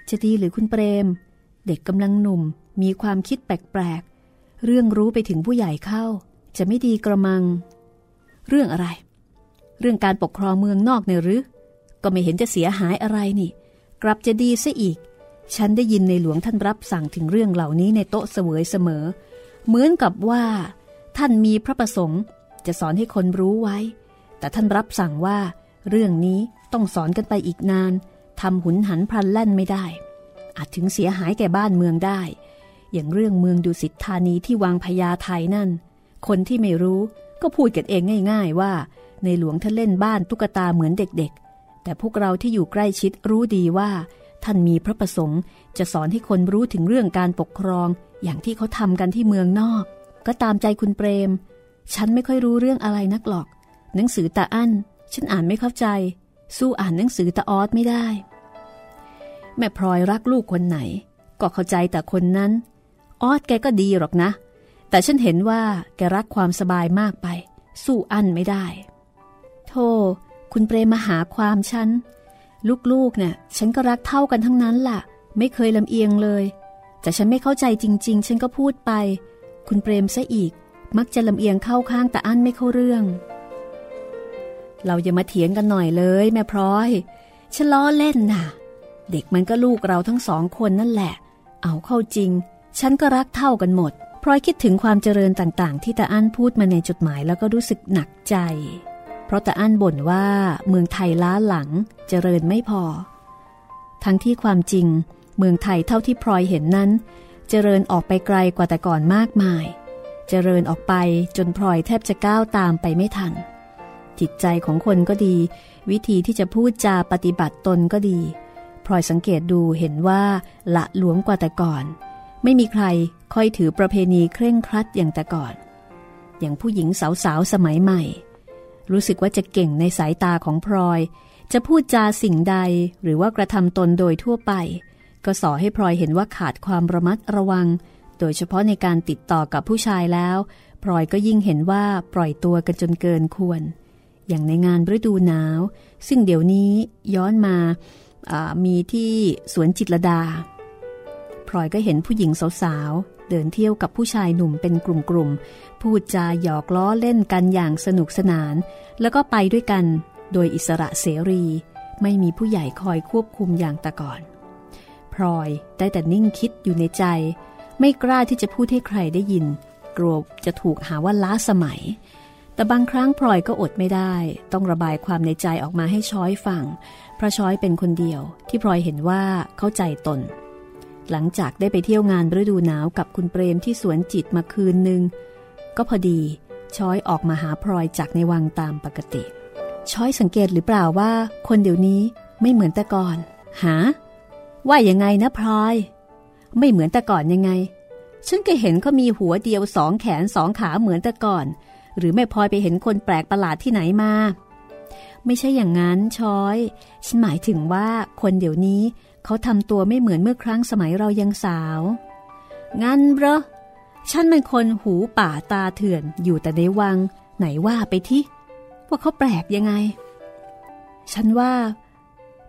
จะดีหรือคุณเปรม เด็กกำลังหนุ่ม มีความคิดแปลกๆ เรื่องรู้ไปถึงผู้ใหญ่เข้า จะไม่ดีกระมัง เรื่องอะไร เรื่องการปกครองเมืองนอกเนี่ยหรือ ก็ไม่เห็นจะเสียหายอะไรนี่ กลับจะดีซะอีก ฉันได้ยินในหลวงท่านรับสั่งถึงเรื่องเหล่านี้ในโต๊ะเสวยเสมอ เหมือนกับว่า ท่านมีพระประสงค์ จะสอนให้คนรู้ไว้ แต่ท่านรับสั่งว่า เรื่องนี้ต้องสอนกันไปอีกนานทำหุนหันพลันแล่นไม่ได้ อาจถึงเสียหายแก่บ้านเมืองได้ อย่างเรื่องเมืองดุสิตธานีที่วางพญาไทยนั่น คนที่ไม่รู้ก็พูดกันเองง่าย ๆ ว่า ในหลวงท่านเล่นบ้านตุ๊กตาเหมือนเด็ก แต่พวกเราที่อยู่ใกล้ชิดรู้ดีว่า ท่านมีพระประสงค์ จะสอนให้คนรู้ถึงเรื่องการปกครอง อย่างที่เขาทำกันที่เมืองนอก ก็ตามใจคุณเปรม ฉันไม่ค่อยรู้เรื่องอะไรนักหรอก หนังสือตาอั้น ฉันอ่านไม่เข้าใจ สู้อ่านหนังสือตาออสไม่ได้ แม่พลอยรักลูกคนไหน ก็เข้าใจแต่คนนั้น ออสแกก็ดีหรอกนะ แต่ฉันเห็นว่าแกรักความสบายมากไป สู้อั้นไม่ได้ โธ่ คุณเปรมมาหาความฉัน ลูกๆเนี่ยฉันก็รักเท่ากันทั้งนั้นล่ะ ไม่เคยลำเอียงเลย แต่ฉันไม่เข้าใจจริง ๆ ฉันก็พูดไป คุณเปรมซะอีก มักจะลำเอียงเข้าข้างแต่อั้นไม่เข้าเรื่อง เราอย่ามาเถียงกันหน่อยเลย แม่พร้อยฉันล้อเล่นน่ะ เด็กมันก็ลูกเราทั้งสองคนนั่นแหละ เอาเข้าจริง ฉันก็รักเท่ากันหมดพร้อยคิดถึงความเจริญต่างๆ ที่ตาอั้นพูดมาในจดหมายแล้วก็รู้สึกหนักใจ ราะแต่อั้นบ่นว่าเมืองไทยล้าหลังเจริญไม่พอ ทั้งที่ความจริง เมืองไทยเท่าที่พลอยเห็นนั้น เจริญออกไปไกลกว่าแต่ก่อนมากมาย เจริญออกไปจนพลอยแทบจะก้าวตามไปไม่ทัน จิตใจของคนก็ดี วิธีที่จะพูดจาปฏิบัติตนก็ดีพลอยสังเกตดูเห็นว่าละหลวมกว่าแต่ก่อน ไม่มีใครค่อยถือประเพณีเคร่งครัดอย่างแต่ก่อน อย่างผู้หญิงสาวๆสมัยใหม่ รู้สึกว่าจะเก่งในสายตาของพลอย จะพูดจาสิ่งใดหรือว่ากระทำตนโดยทั่วไป ก็สอให้พลอยเห็นว่าขาดความระมัดระวัง โดยเฉพาะในการติดต่อกับผู้ชายแล้วพลอยก็ยิ่งเห็นว่าปล่อยตัวกันจนเกินควร อย่างในงานฤดูหนาว ซึ่งเดี๋ยวนี้ย้อนมาามีที่สวนจิตรดาพลอยก็เห็นผู้หญิงสาว เดินเที่ยวกับผู้ชายหนุ่มเป็นกลุ่มๆ พูดจาหยอกล้อเล่นกันอย่างสนุกสนาน แล้วก็ไปด้วยกันโดยอิสระเสรี ไม่มีผู้ใหญ่คอยควบคุมอย่างแต่ก่อน พลอยได้แต่นิ่งคิดอยู่ในใจ ไม่กล้าที่จะพูดให้ใครได้ยิน กลัวจะถูกหาว่าล้าสมัย แต่บางครั้งพลอยก็อดไม่ได้ ต้องระบายความในใจออกมาให้ช้อยฟังเพราะช้อยเป็นคนเดียวที่พลอยเห็นว่าเข้าใจตน หลังจากได้ไปเที่ยวงานฤดูหนาวกับคุณเปรมที่สวนจิตมาคืนหนึ่งก็พอดีช้อยออกมาหาพลอยจากในวังตามปกติ ช้อยสังเกตหรือเปล่าว่า คนเดี๋ยวนี้ไม่เหมือนแต่ก่อน หา ว่ายังไงนะพลอย ไม่เหมือนแต่ก่อนยังไง ฉันก็เห็นเขามีหัวเดียวสองแขนสองขาเหมือนแต่ก่อน หรือไม่พลอยไปเห็นคนแปลกประหลาดที่ไหนมา ไม่ใช่อย่างนั้นช้อย ฉันหมายถึงว่าคนเดี๋ยวนี้ เขาทำตัวไม่เหมือนเมื่อครั้งสมัยเรายังสาว งั้นเหรอ ฉันเป็นคนหูป่าตาเถื่อนอยู่แต่ในวัง ไหนว่าไปที่ว่าเขาแปลกยังไง ฉันว่า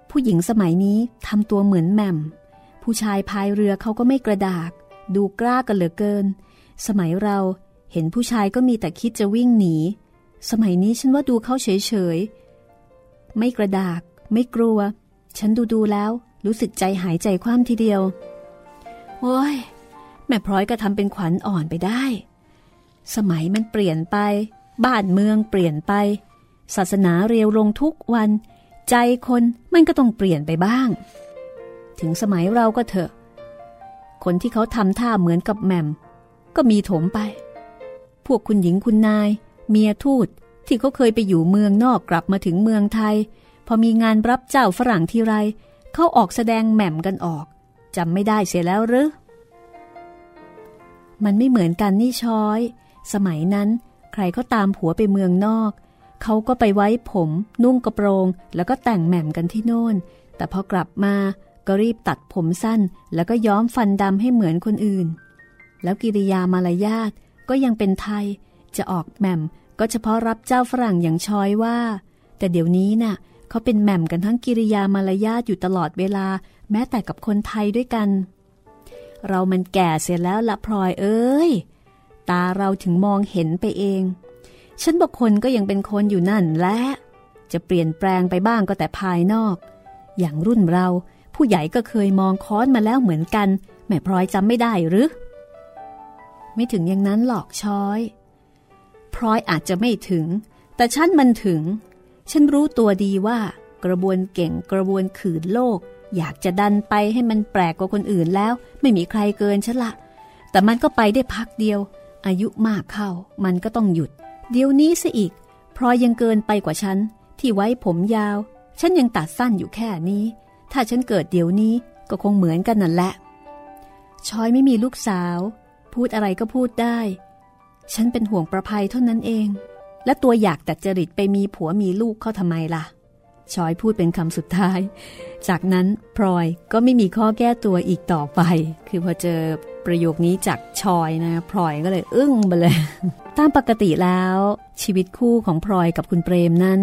ผู้หญิงสมัยนี้ทำตัวเหมือนแม่ม ผู้ชายพายเรือเขาก็ไม่กระดาก ดูกล้ากันเหลือเกิน สมัยเราเห็นผู้ชายก็มีแต่คิดจะวิ่งหนี สมัยนี้ฉันว่าดูเขาเฉยๆ ไม่กระดาก ไม่กลัว ฉันดูดูแล้ว รู้สึกใจหายใจคว่ำทีเดียว โอ้ย แม่พร้อยก็ทำเป็นขวัญอ่อนไปได้ สมัยมันเปลี่ยนไป บ้านเมืองเปลี่ยนไป ศาสนาเรียวลงทุกวัน ใจคนมันก็ต้องเปลี่ยนไปบ้าง ถึงสมัยเราก็เถอะ คนที่เขาทำท่าเหมือนกับแหม่ม ก็มีถมไป พวกคุณหญิงคุณนาย เมียทูตที่เขาเคยไปอยู่เมืองนอกกลับมาถึงเมืองไทย พอมีงานรับเจ้าฝรั่งทีไร เขาออกแสดงแหม่มกันออกจำไม่ได้เสียแล้วหรือมันไม่เหมือนกันนี่ช้อย สมัยนั้น ใครก็ตามผัวไปเมืองนอก เขาก็ไปไว้ผม นุ่งกระโปรง แล้วก็แต่งแหม่มกันที่โน่น แต่พอกลับมาก็รีบตัดผมสั้น แล้วก็ย้อมฟันดำให้เหมือนคนอื่น แล้วกิริยามารยาทก็ยังเป็นไทย จะออกแหม่มก็เฉพาะรับเจ้าฝรั่งอย่างชอยว่า แต่เดี๋ยวนี้นะ่ะ เขาเป็นแหม่มกันทั้งกิริยามารยาทอยู่ตลอดเวลา แม้แต่กับคนไทยด้วยกัน เรามันแก่เสียแล้วละพลอยเอ้ย ตาเราถึงมองเห็นไปเอง ฉันบอกคนก็ยังเป็นคนอยู่นั่นและ จะเปลี่ยนแปลงไปบ้างก็แต่ภายนอก อย่างรุ่นเราผู้ใหญ่ก็เคยมองค้อนมาแล้วเหมือนกัน แม่พลอยจำไม่ได้หรือ ไม่ถึงอย่างนั้นหลอกช้อย พลอยอาจจะไม่ถึง แต่ฉันมันถึง ฉันรู้ตัวดีว่ากระบวนเก่งกระบวนขืนโลก อยากจะดันไปให้มันแปลกกว่าคนอื่นแล้ว ไม่มีใครเกินฉันละ แต่มันก็ไปได้พักเดียว อายุมากเข้า มันก็ต้องหยุด เดี๋ยวนี้ซะอีกพลอยยังเกินไปกว่าฉัน ที่ไว้ผมยาว ฉันยังตัดสั้นอยู่แค่นี้ ถ้าฉันเกิดเดี๋ยวนี้ก็คงเหมือนกันนั่นแหละชอยไม่มีลูกสาว พูดอะไรก็พูดได้ ฉันเป็นห่วงประภัยเท่านั้นเอง และตัวอยากแต่จริตไปมีผัวมีลูกเขาทำไมล่ะชอยพูดเป็นคำสุดท้าย จากนั้นพลอยก็ไม่มีข้อแก้ตัวอีกต่อไป คือพอเจอประโยคนี้จากชอยนะพลอยก็เลยอึ้งไปเลย ตามปกติแล้วชีวิตคู่ของพลอยกับคุณเปรมนั้น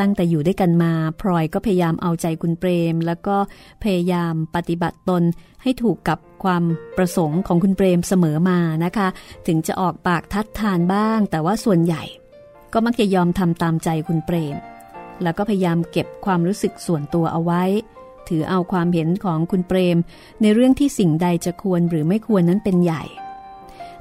ตั้งแต่อยู่ด้วยกันมาพลอยก็พยายามเอาใจคุณเปรม แล้วก็พยายามปฏิบัติตนให้ถูกกับความประสงค์ของคุณเปรมเสมอมานะคะ ถึงจะออกปากทัดทานบ้าง แต่ว่าส่วนใหญ่ ก็มักจะยอมทำตามใจคุณเปรม แล้วก็พยายามเก็บความรู้สึกส่วนตัวเอาไว้ ถือเอาความเห็นของคุณเปรม ในเรื่องที่สิ่งใดจะควรหรือไม่ควรนั้นเป็นใหญ่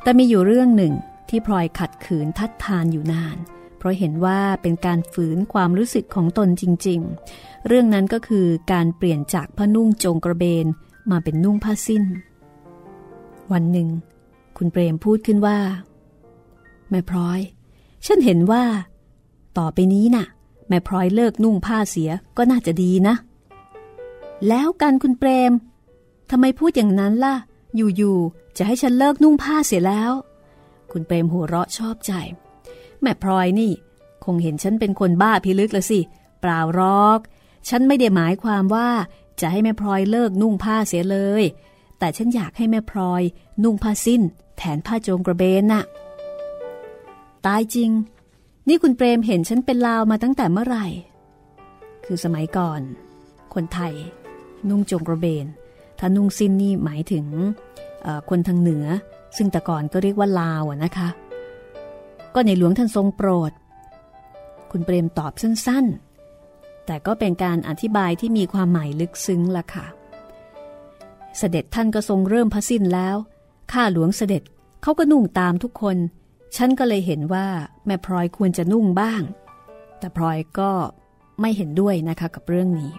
แต่มีอยู่เรื่องหนึ่งที่พลอยขัดขืนทัดทานอยู่นาน เพราะเห็นว่าเป็นการฝืนความรู้สึกของตนจริง ๆ เรื่องนั้นก็คือการเปลี่ยนจากผ้านุ่งโจงกระเบนมาเป็นนุ่งผ้าสิ้น วันหนึ่ง คุณเปรมพูดขึ้นว่า แม่พลอย ฉันเห็นว่า ต่อไปนี้นะ่ะ แม่พลอยเลิกนุ่งผ้าเสียก็น่าจะดีนะ แล้วกันคุณเปรมทำไมพูดอย่างนั้นล่ะ อยู่ๆจะให้ฉันเลิกนุ่งผ้าเสียแล้ว คุณเปรมหัวเราะชอบใจ แม่พลอยนี่ คงเห็นฉันเป็นคนบ้าพิลึกละสิ เปล่ารอก ฉันไม่ได้หมายความว่าจะให้แม่พลอยเลิกนุ่งผ้าเสียเลย แต่ฉันอยากให้แม่พลอย นุ่งผ้าสิ้น แทนผ้าโจงกระเบนน่ะ ตายจริง นี่คุณเปรมเห็นฉันเป็นลาวมาตั้งแต่เมื่อไหร่ คือสมัยก่อน คนไทย นุ่งจงกระเบน ถ้านุ่งสิ้นนี่หมายถึงคนทางเหนือ ซึ่งแต่ก่อนก็เรียกว่าลาวนะคะ ก็ในหลวงท่านทรงโปรด คุณเปรมตอบสั้นๆ แต่ก็เป็นการอธิบายที่มีความหมายลึกซึ้งละค่ะ เสด็จท่านก็ทรงเริ่มพระสิ้นแล้ว ข้าหลวงเสด็จเขาก็นุ่งตามทุกคน ฉันก็เลยเห็นว่าแม่พลอยควรจะนุ่งบ้าง แต่พลอยก็ไม่เห็นด้วยนะคะกับเรื่องนี้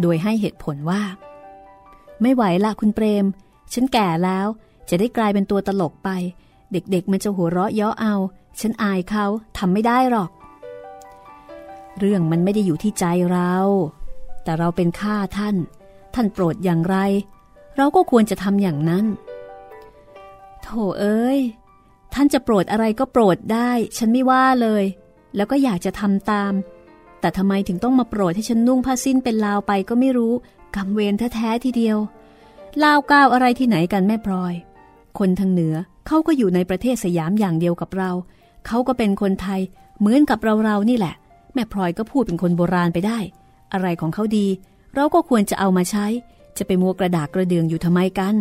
โดยให้เหตุผลว่า ไม่ไหวละคุณเปรม ฉันแก่แล้วจะได้กลายเป็นตัวตลกไป เด็กๆมันจะหัวเราะเยาะเอา ฉันอายเขาทำไม่ได้หรอก เรื่องมันไม่ได้อยู่ที่ใจเรา แต่เราเป็นข้าท่าน ท่านโปรดอย่างไร เราก็ควรจะทำอย่างนั้น โถเอ้ย ท่านจะโปรดอะไรก็โปรดได้ ฉันไม่ว่าเลย แล้วก็อยากจะทำตาม แต่ทำไมถึงต้องมาโปรดให้ฉันนุ่งผ้าสิ้นเป็นลาวไปก็ไม่รู้กำเวรแท้ๆทีเดียวลาวก้าวอะไรที่ไหนกันแม่พลอย คนทางเหนือเขาก็อยู่ในประเทศสยามอย่างเดียวกับเรา เขาก็เป็นคนไทยเหมือนกับเราเรานี่แหละ แม่พลอยก็พูดเป็นคนโบราณไปได้ อะไรของเขาดี เราก็ควรจะเอามาใช้ จะไปมัวกระดากกระเดืองอยู่ทำไมกัน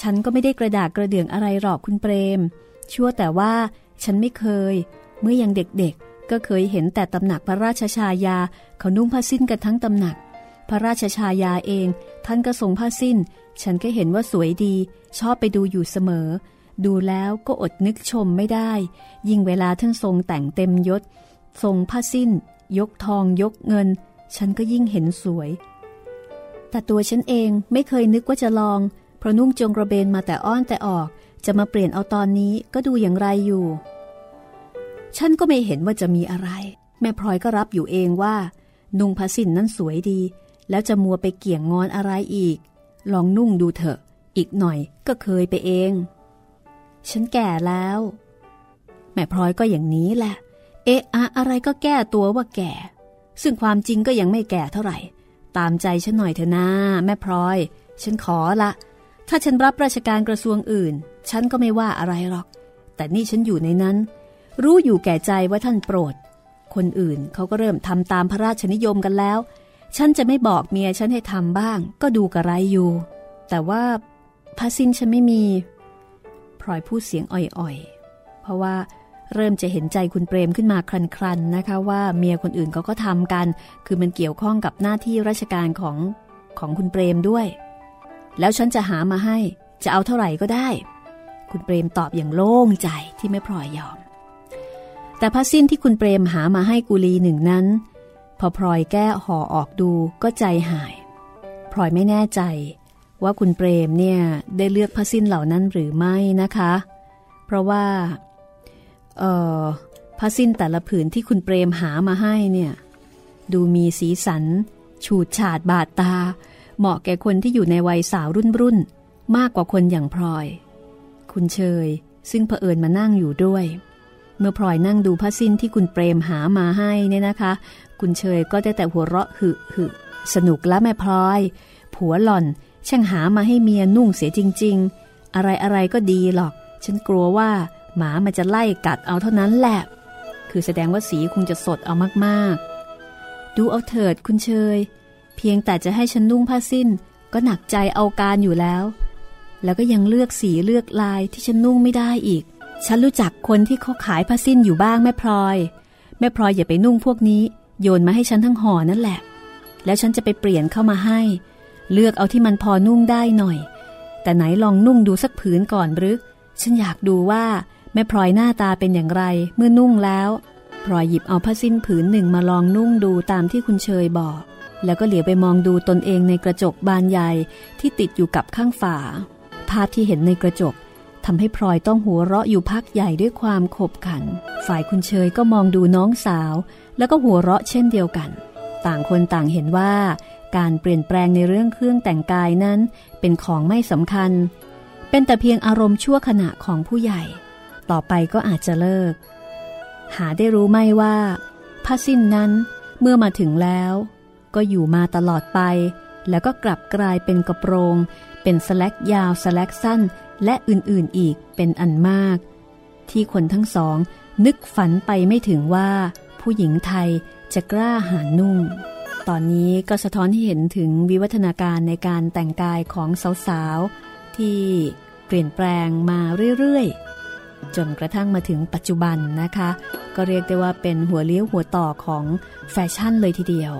ฉันก็ไม่ได้กระดากกระเดื่องอะไรหรอกคุณเปรม ชั่วแต่ว่าฉันไม่เคย เมื่อยังเด็กๆ ก็เคยเห็นแต่ตำหนักพระราชชายาเขานุ่งผ้าสิ้นกันทั้งตำหนัก พระราชชายาเอง ท่านก็ทรงผ้าสิ้น ฉันก็เห็นว่าสวยดี ชอบไปดูอยู่เสมอ ดูแล้วก็อดนึกชมไม่ได้ ยิ่งเวลาท่านทรงแต่งเต็มยศ ทรงผ้าสิ้น ยกทองยกเงิน ฉันก็ยิ่งเห็นสวย แต่ตัวฉันเองไม่เคยนึกว่าจะลอง ราะนุ่งจงกระเบนมาแต่อ้อนแต่ออกจะมาเปลี่ยนเอาตอนนี้ก็ดูอย่างไรอยู่ ฉันก็ไม่เห็นว่าจะมีอะไร แม่พลอยก็รับอยู่เองว่า นุ่งผ้าสิ้นนั้นสวยดี แล้วจะมัวไปเกี่ยงงอนอะไรอีก ลองนุ่งดูเถอะ อีกหน่อยก็เคยไปเอง ฉันแก่แล้ว แม่พลอยก็อย่างนี้แหละ เอะอะอะไรก็แก้ตัวว่าแก่ ซึ่งความจริงก็ยังไม่แก่เท่าไหร่ ตามใจฉันหน่อยเถอะนะแม่พลอย ฉันขอละ ถ้าฉันรับราชการกระทรวงอื่น ฉันก็ไม่ว่าอะไรหรอก แต่นี่ฉันอยู่ในนั้น รู้อยู่แก่ใจว่าท่านโปรด คนอื่นเขาก็เริ่มทำตามพระราชนิยมกันแล้ว ฉันจะไม่บอกเมียฉันให้ทำบ้าง ก็ดูกระไรอยู่ แต่ว่าผ้าสิ้นฉันไม่มีพลอยพูดเสียงอ่อยๆ เพราะว่าเริ่มจะเห็นใจคุณเปรมขึ้นมาครันๆนะคะ ว่าเมียคนอื่นเขาก็ทำกัน คือมันเกี่ยวข้องกับหน้าที่ราชการของของคุณเปรมด้วย แล้วฉันจะหามาให้ จะเอาเท่าไหร่ก็ได้ คุณเปรมตอบอย่างโล่งใจที่ไม่พลอยยอม แต่ผ้าสิ้นที่คุณเปรมหามาให้กุลีหนึ่งนั้น พอพลอยแก้ห่อออกดูก็ใจหายพลอยไม่แน่ใจ ว่าคุณเปรมเนี่ยได้เลือกผ้าสิ้นเหล่านั้นหรือไม่นะคะ เพราะว่า เอ่อผ้าสิ้นแต่ละผืนที่คุณเปรมหามาให้เนี่ย ดูมีสีสัน ฉูดฉาดบาดตา เหมาะแก่คนที่อยู่ในวัยสาวรุ่นรุ่นมากกว่าคนอย่างพลอย คุณเชย ซึ่งเผอิญมานั่งอยู่ด้วย เมื่อพลอยนั่งดูผ้าสิ้นที่คุณเปรมหามาให้เนี่ยนะคะ คุณเชยก็ได้แต่หัวเราะหึหึสนุกละแม่พลอย ผัวหล่อนช่างหามาให้เมียนุ่งเสียจริง ๆ อะไรอะไรก็ดีหรอก ฉันกลัวว่าหมามันจะไล่กัดเอาเท่านั้นแหละ คือแสดงว่าสีคงจะสดเอามากๆ ดูเอาเถิดคุณเชย เพียงแต่จะให้ฉันนุ่งผ้าสิ้นก็หนักใจเอาการอยู่แล้ว แล้วก็ยังเลือกสีเลือกลายที่ฉันนุ่งไม่ได้อีก ฉันรู้จักคนที่เขาขายผ้าสิ้นอยู่บ้างแม่พลอย แม่พลอยอย่าไปนุ่งพวกนี้ โยนมาให้ฉันทั้งห่อนั่นแหละ แล้วฉันจะไปเปลี่ยนเข้ามาให้ เลือกเอาที่มันพอนุ่งได้หน่อย แต่ไหนลองนุ่งดูสักผืนก่อนหรือ ฉันอยากดูว่าแม่พลอยหน้าตาเป็นอย่างไรเมื่อนุ่งแล้วพลอยหยิบเอาผ้าสิ้นผืนหนึ่งมาลองนุ่งดูตามที่คุณเชยบอก แล้วก็เหลียวไปมองดูตนเองในกระจกบานใหญ่ที่ติดอยู่กับข้างฝา ภาพที่เห็นในกระจกทำให้พลอยต้องหัวเราะอยู่พักใหญ่ด้วยความขบขัน ฝ่ายคุณเชยก็มองดูน้องสาว แล้วก็หัวเราะเช่นเดียวกัน ต่างคนต่างเห็นว่า การเปลี่ยนแปลงในเรื่องเครื่องแต่งกายนั้น เป็นของไม่สำคัญ เป็นแต่เพียงอารมณ์ชั่วขณะของผู้ใหญ่ ต่อไปก็อาจจะเลิก หาได้รู้ไหมว่าผ้าสิ้นนั้นเมื่อมาถึงแล้ว ก็อยู่มาตลอดไป แล้วก็กลับกลายเป็นกระโปรง เป็นสแลกยาวสแลกสั้น และอื่นๆอีกเป็นอันมาก ที่คนทั้งสองนึกฝันไปไม่ถึงว่า ผู้หญิงไทยจะกล้าหานุ่ง ตอนนี้ก็สะท้อนให้เห็นถึงวิวัฒนาการในการแต่งกายของสาวๆ ที่เปลี่ยนแปลงมาเรื่อยๆ จนกระทั่งมาถึงปัจจุบันนะคะ ก็เรียกได้ว่าเป็นหัวเลี้ยวหัวต่อของแฟชั่นเลยทีเดียว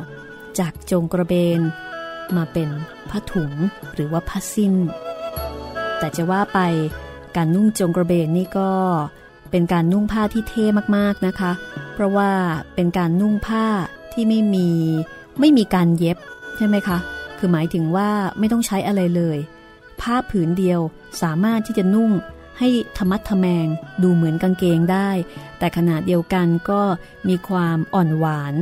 จากจงกระเบน มาเป็นผ้าถุงหรือว่าผ้าสิ้น แต่จะว่าไปการนุ่งจงกระเบนนี่ก็เป็นการนุ่งผ้าที่เท่มากๆนะคะ เพราะว่าเป็นการนุ่งผ้าที่ไม่มีไม่มีการเย็บใช่ไหมคะ คือหมายถึงว่าไม่ต้องใช้อะไรเลย ผ้าผืนเดียวสามารถที่จะนุ่งให้ธรรมัดทแมงดูเหมือนกางเกงได้ แต่ขนาดเดียวกันก็มีความอ่อนหวาน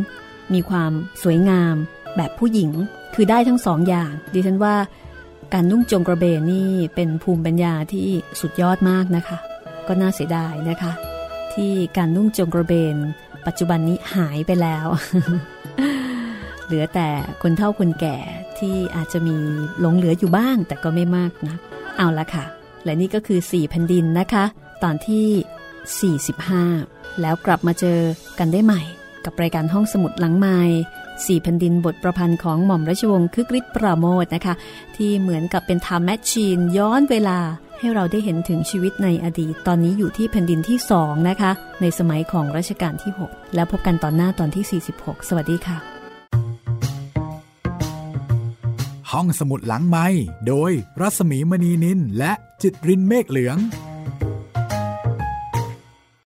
มีความสวยงามแบบผู้หญิง คือได้ทั้งสองอย่าง ดิฉันว่าการนุ่งจงกระเบนนี่เป็นภูมิปัญญาที่สุดยอดมากนะคะ ก็น่าเสียดายนะคะ ที่การนุ่งจงกระเบน ปัจจุบันนี้หายไปแล้ว เหลือแต่คนเฒ่าคนแก่ที่อาจจะมีหลงเหลืออยู่บ้าง แต่ก็ไม่มากนะเอาละค่ะ และนี่ก็คือ4แผ่นดินนะคะ ตอนที่ 45 แล้วกลับมาเจอกันได้ใหม่ กับรายการห้องสมุดหลังไม้สี่แผ่นดินบทประพันธ์ของหม่อมราชวงศ์คึกฤทธิ์ปราโมทนะคะ ที่เหมือนกับเป็นไทม์แมชชีนย้อนเวลาให้เราได้เห็นถึงชีวิตในอดีต ตอนนี้อยู่ที่แผ่นดินที่2นะคะ ในสมัยของรัชกาลที่ 6 แล้วพบกันตอนหน้าตอนที่ 46 สวัสดีค่ะ ห้องสมุดหลังไม้โดยรัสมีมณีนินและจิตรินเมฆเหลือง